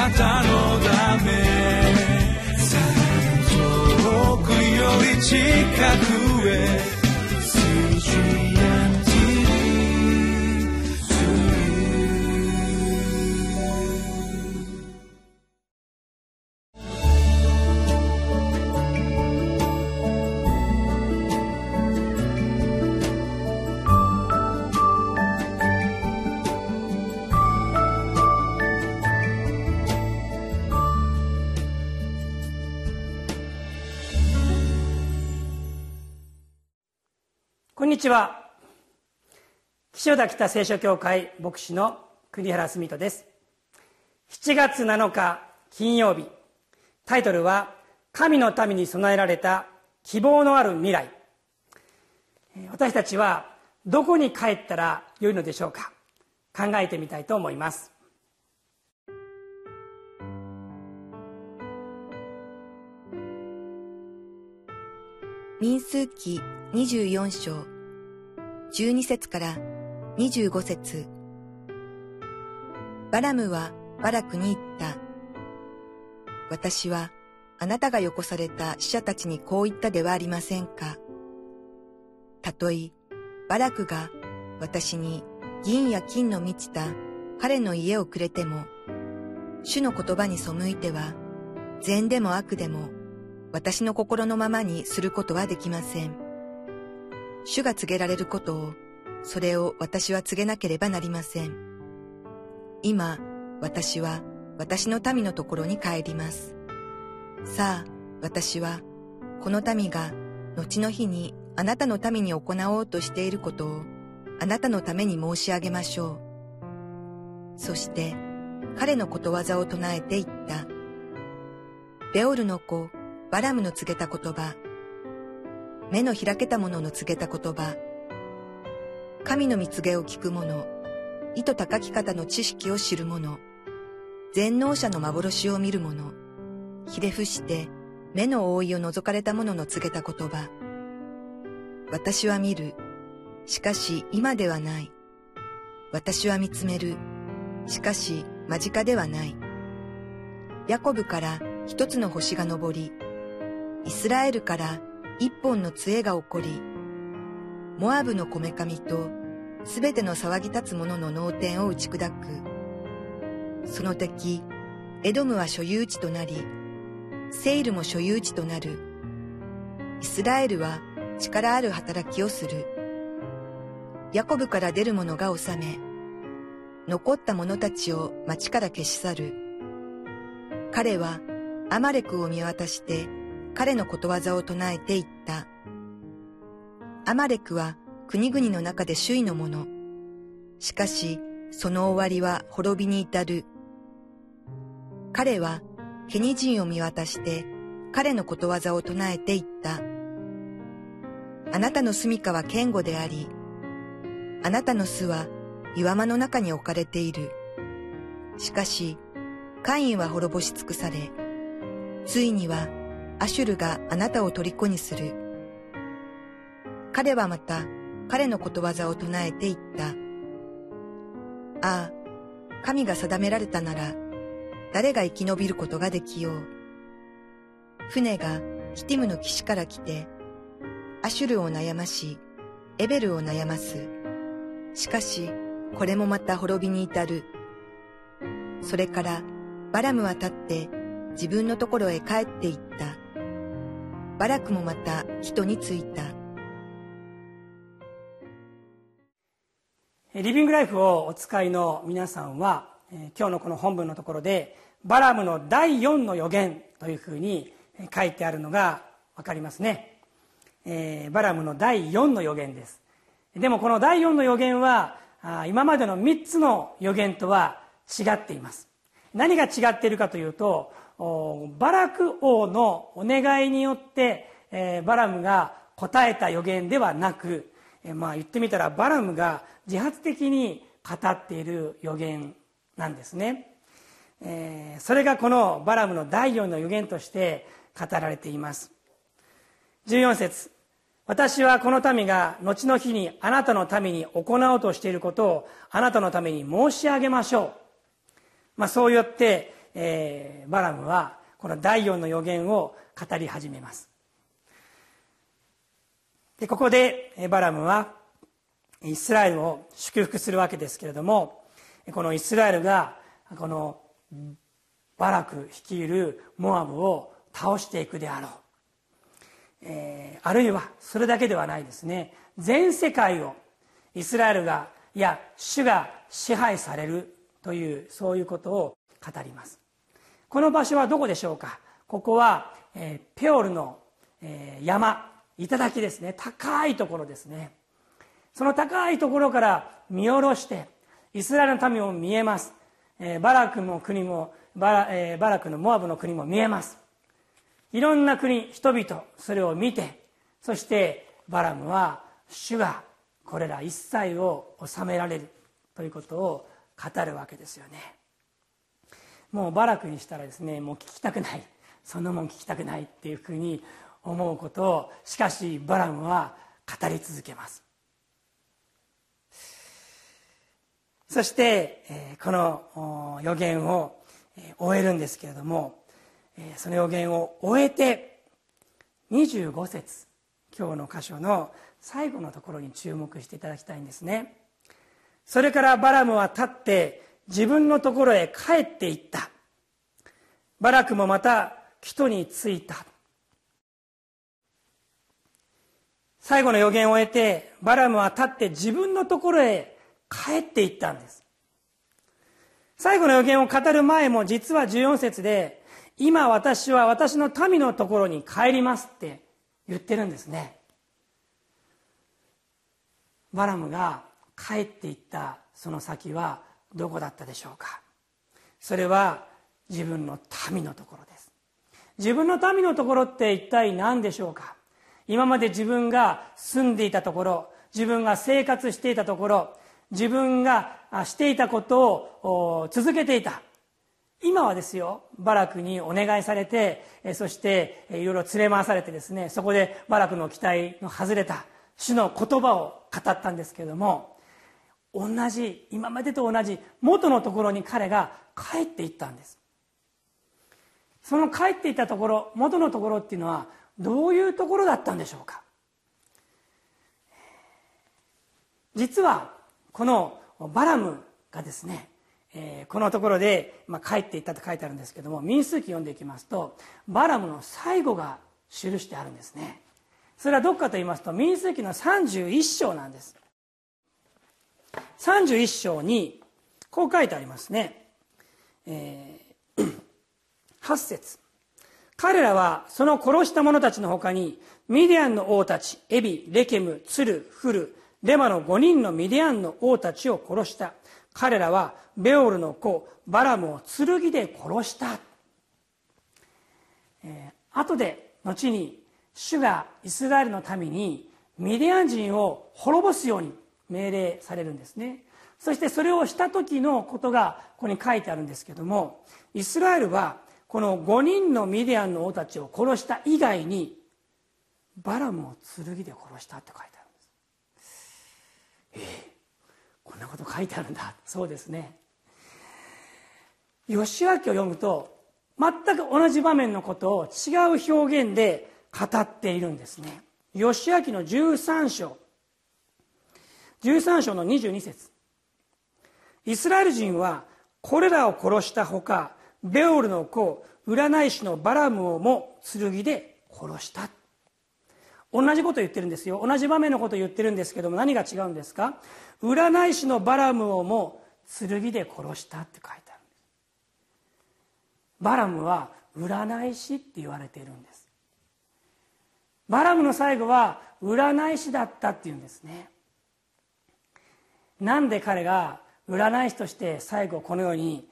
なたのため。遠くより近くへ。んにちは。岸田北聖書協会牧師の栗原澄人です。7月7日金曜日。タイトルは「神の民に備えられた希望のある未来」私たちはどこに帰ったらよいのでしょうか。考えてみたいと思います。民数記24章。12節から25節バラムはバラクに言った。私はあなたがよこされた死者たちにこう言ったではありませんか。たとえバラクが私に銀や金の満ちた彼の家をくれても、主の言葉に背いては、善でも悪でも私の心のままにすることはできません。主が告げられることを、それを私は告げなければなりません。今、私は私の民のところに帰ります。さあ、私は、この民が後の日にあなたの民に行おうとしていることを、あなたのために申し上げましょう。そして、彼のことわざを唱えて言った。ベオルの子、バラムの告げた言葉、目の開けた者の告げた言葉、神の蜜げを聞く者、意図高き方の知識を知る者、全能者の幻を見る者、ひれ伏して目の覆いを覗かれた者の告げた言葉。私は見る。しかし今ではない。私は見つめる。しかし間近ではない。ヤコブから一つの星が昇り、イスラエルから一本の杖が起こり、モアブのこめかみとすべての騒ぎ立つ者の脳天を打ち砕く。その敵、エドムは所有地となり、セイルも所有地となる。イスラエルは力ある働きをする。ヤコブから出る者が治め、残った者たちを町から消し去る。彼はアマレクを見渡して彼のことわざを唱えて言った。アマレクは国々の中で首位のもの。しかし、その終わりは滅びに至る。彼はケニ人を見渡して彼のことわざを唱えて言った。あなたの住処は堅固であり、あなたの巣は岩間の中に置かれている。しかし、カインは滅ぼし尽くされ、ついにはアシュルがあなたを虜にする。彼はまた彼のことわざを唱えて言った。ああ、神が定められたなら、誰が生き延びることができよう。船がヒティムの岸から来て、アシュルを悩まし、エベルを悩ます。しかし、これもまた滅びに至る。それから、バラムは立って自分のところへ帰って行った。バラクもまた人についた。リビングライフをお使いの皆さんは今日のこの本文のところでバラムの第4の予言というふうに書いてあるのが分かりますね、えー、バラムの第4の予言です。でもこの第4の予言は今までの3つの予言とは違っています。何が違っているかというとバラク王のお願いによって、えー、バラムが答えた予言ではなく、えー、まあ言ってみたらバラムが自発的に語っている予言なんですね、えー、それがこのバラムの第4の予言として語られています。14節。私はこの民が後の日にあなたのために行おうとしていることをあなたのために申し上げましょう、まあ、そうやってえー、バラムはこの第4の予言を語り始めます。でここでバラムはイスラエルを祝福するわけですけれどもこのイスラエルがこのバラク率いるモアブを倒していくであろう、えー、あるいはそれだけではないですね。全世界をイスラエルがいや主が支配されるというそういうことを語ります。この場所はどこでしょうか？ここは、えー、ペオルの、えー、山。頂ですね。高いところですね。その高いところから見下ろしてイスラエルの民も見えます、えー、バラクの国もバラ,、えー、バラクのモアブの国も見えます。いろんな国人々それを見てそしてバラムは主がこれら一切を治められるということを語るわけですよね。もうバラクにしたらですねもう聞きたくない。そんなもん聞きたくないっていうふうに思うことをしかしバラムは語り続けます。そして、えこの予言を終えるんですけれどもその予言を終えて25節今日の箇所の最後のところに注目していただきたいんですね。それからバラムは立って自分のところへ帰っていった。バラクもまた人に着いた。最後の予言を終えてバラムは立って自分のところへ帰っていったんです。最後の予言を語る前も実は14節で今私は私の民のところに帰りますって言ってるんですね。バラムが帰っていったその先はどこだったでしょうか？それは自分の民のところです。自分の民のところって一体何でしょうか？今まで自分が住んでいたところ自分が生活していたところ自分がしていたことを続けていた。今はですよバラクにお願いされてそしていろいろ連れ回されてですねそこでバラクの期待の外れた主の言葉を語ったんですけれども同じ今までと同じ元のところに彼が帰っていったんです。その帰っていったところ元のところっていうのはどういうところだったんでしょうか。実はこのバラムがですね、えー、このところで、まあ、帰っていったと書いてあるんですけども民数記読んでいきますとバラムの最後が記してあるんですね。それはどこかと言いますと民数記の31章なんです。31章にこう書いてありますね、えー、8節。彼らはその殺した者たちのほかにミディアンの王たちエビレケムツルフルレマの5人のミディアンの王たちを殺した。彼らはベオルの子バラムを剣で殺した、えー、後で後に主がイスラエルの民にミディアン人を滅ぼすように命令されるんですね。そしてそれをした時のことがここに書いてあるんですけどもイスラエルはこの5人のミディアンの王たちを殺した以外にバラムを剣で殺したって書いてあるんです。ええこんなこと書いてあるんだ。そうですね。義明を読むと全く同じ場面のことを違う表現で語っているんですね。義明の13章。13章の22節。イスラエル人はこれらを殺したほかベオルの子占い師のバラムをも剣で殺した。同じこと言ってるんですよ。同じ場面のこと言ってるんですけども何が違うんですか？占い師のバラムをも剣で殺したって書いてあるんです。バラムは占い師って言われているんです。バラムの最後は占い師だったっていうんですね。なんで彼が占い師として最後このように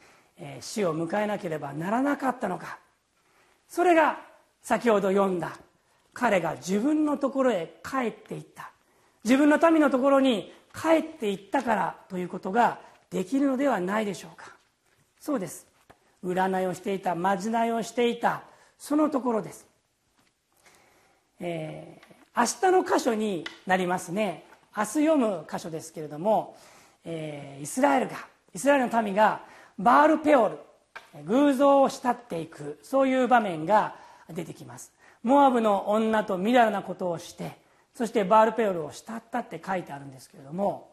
死を迎えなければならなかったのか。それが先ほど読んだ彼が自分のところへ帰っていった。自分の民のところに帰っていったからということができるのではないでしょうか。そうです。占いをしていたまじないをしていたそのところです。えー、明日の箇所になりますね。明日読む箇所ですけれども、えー、イスラエルがイスラエルの民がバールペオル偶像を慕っていくそういう場面が出てきます。モアブの女とみだらなことをしてそしてバールペオルを慕ったって書いてあるんですけれども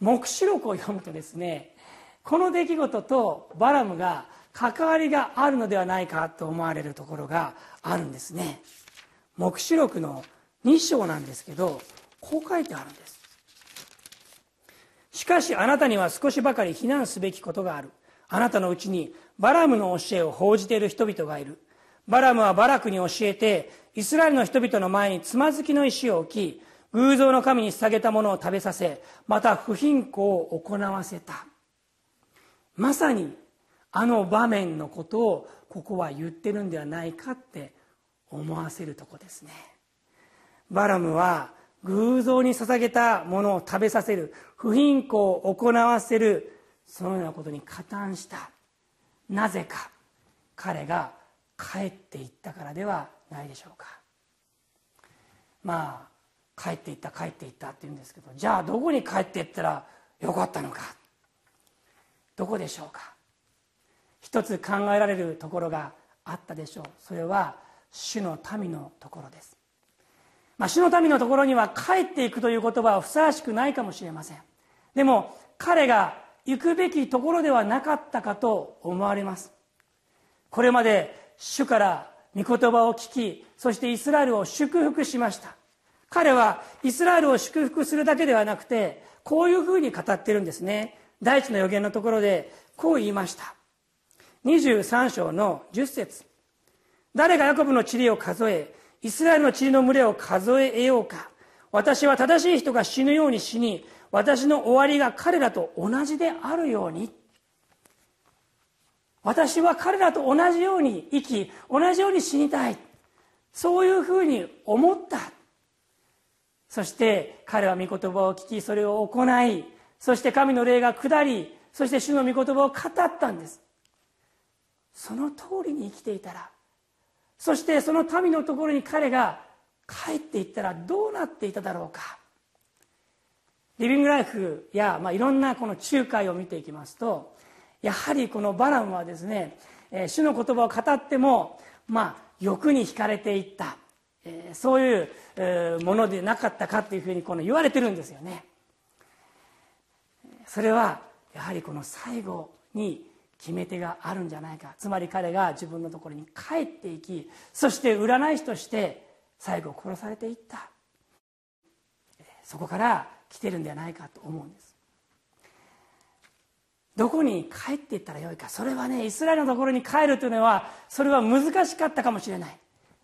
黙示録を読むとですねこの出来事とバラムが関わりがあるのではないかと思われるところがあるんですね。黙示録の2章なんですけどこう書いてあるんです。しかしあなたには少しばかり非難すべきことがある。あなたのうちにバラムの教えを報じている人々がいる。バラムはバラクに教えてイスラエルの人々の前につまずきの石を置き偶像の神に捧げたものを食べさせまた不貧困を行わせた。まさにあの場面のことをここは言ってるんではないかって思わせるとこですね。バラムは偶像に捧げたものを食べさせる不貧困を行わせるそのようなことに加担した。なぜか彼が帰っていったからではないでしょうか。まあ帰っていった帰っていったって言うんですけどじゃあどこに帰っていったらよかったのか。どこでしょうか。一つ考えられるところがあったでしょう。それは主の民のところです。まあ、主の民のところには帰っていくという言葉はふさわしくないかもしれません。でも彼が行くべきところではなかったかと思われます。これまで主から御言葉を聞きそしてイスラエルを祝福しました。彼はイスラエルを祝福するだけではなくてこういうふうに語ってるんですね。第一の予言のところでこう言いました。23章の10節。誰がヤコブの塵を数えイスラエルの塵の群れを数えようか。私は正しい人が死ぬように死に私の終わりが彼らと同じであるように。私は彼らと同じように生き同じように死にたい。そういうふうに思った。そして彼は御言葉を聞きそれを行いそして神の霊が下りそして主の御言葉を語ったんです。その通りに生きていたらそしてその民のところに彼が帰っていったらどうなっていただろうかリビングライフや、まあ、いろんなこの仲介を見ていきますとやはりこのバラムはですね、えー、主の言葉を語っても、まあ、欲に惹かれていった、えー、そういう、えー、ものでなかったかというふうにこの言われてるんですよね。それはやはりこの最後に決め手があるんじゃないか。つまり彼が自分のところに帰っていきそして占い師として最後殺されていった。そこから来てるんではないかと思うんです。どこに帰っていったらよいか。それはねイスラエルのところに帰るというのはそれは難しかったかもしれない。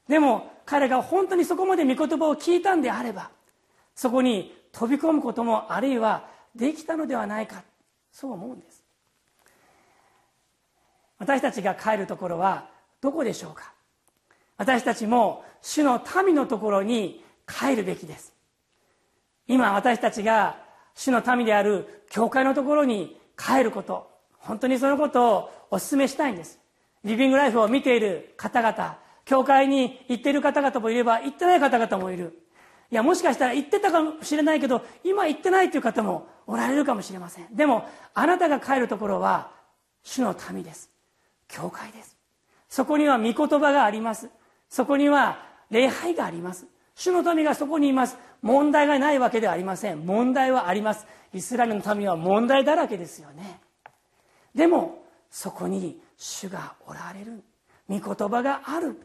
でも彼が本当にそこまで御言葉を聞いたんであればそこに飛び込むこともあるいはできたのではないか。そう思うんです。私たちが帰るところはどこでしょうか？私たちも主の民のところに帰るべきです。今私たちが主の民である教会のところに帰ること本当にそのことをお勧めしたいんです。リビングライフを見ている方々教会に行っている方々もいれば行ってない方々もいる。いやもしかしたら行ってたかもしれないけど今行ってないという方もおられるかもしれません。でもあなたが帰るところは主の民です。教会です。そこには御言葉があります。そこには礼拝があります。主の民がそこにいます。問題がないわけではありません。問題はあります。イスラエルの民は問題だらけですよね。でもそこに主がおられる。御言葉がある。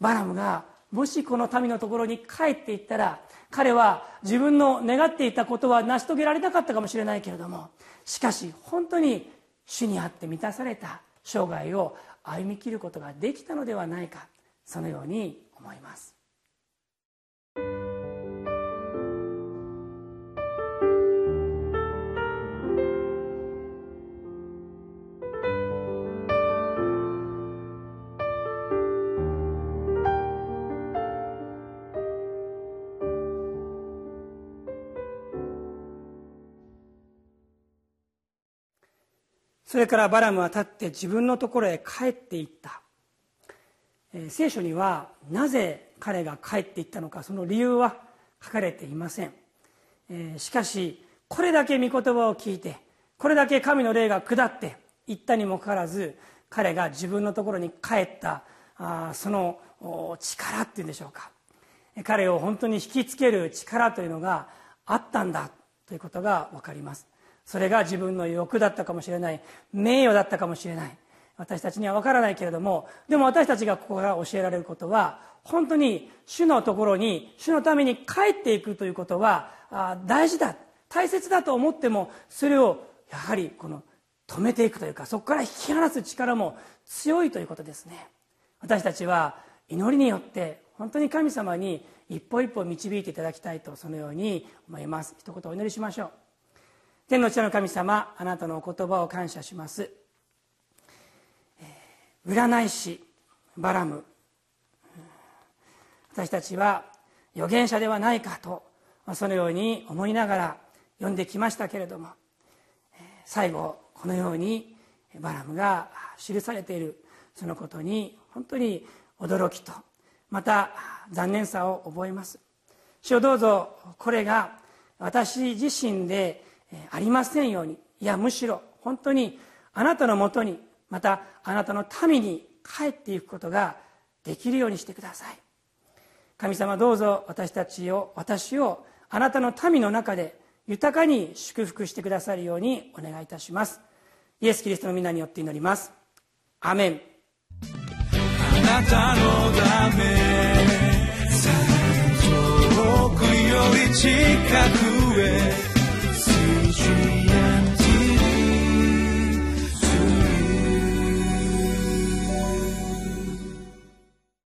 バラムがもしこの民のところに帰っていったら彼は自分の願っていたことは成し遂げられなかったかもしれないけれどもしかし本当に主にあって満たされた。生涯を歩みきることができたのではないかそのように思います。それからバラムは立って自分のところへ帰っていった、聖書にはなぜ彼が帰っていったのかその理由は書かれていません、しかしこれだけ御言葉を聞いてこれだけ神の霊が下って言ったにもかかわらず彼が自分のところに帰ったその力っていうんでしょうか。彼を本当に引きつける力というのがあったんだということが分かります。それが自分の欲だったかもしれない。名誉だったかもしれない。私たちには分からないけれどもでも私たちがここから教えられることは本当に主のところに主のために帰っていくということは大事だ。大切だと思ってもそれをやはりこの止めていくというかそこから引き離す力も強いということですね。私たちは祈りによって本当に神様に一歩一歩導いていただきたいとそのように思います。一言お祈りしましょう。天の地の神様あなたのお言葉を感謝します。占い師バラム。私たちは預言者ではないかとそのように思いながら読んできましたけれども最後このようにバラムが記されているそのことに本当に驚きとまた残念さを覚えます。主をどうぞこれが私自身でありませんように。いやむしろ本当にあなたのもとにまたあなたの民に帰っていくことができるようにしてください。神様どうぞ私たちを私をあなたの民の中で豊かに祝福してくださるようにお願いいたします。イエス・キリストの皆によって祈ります。アメン。あなたのため遠くより近く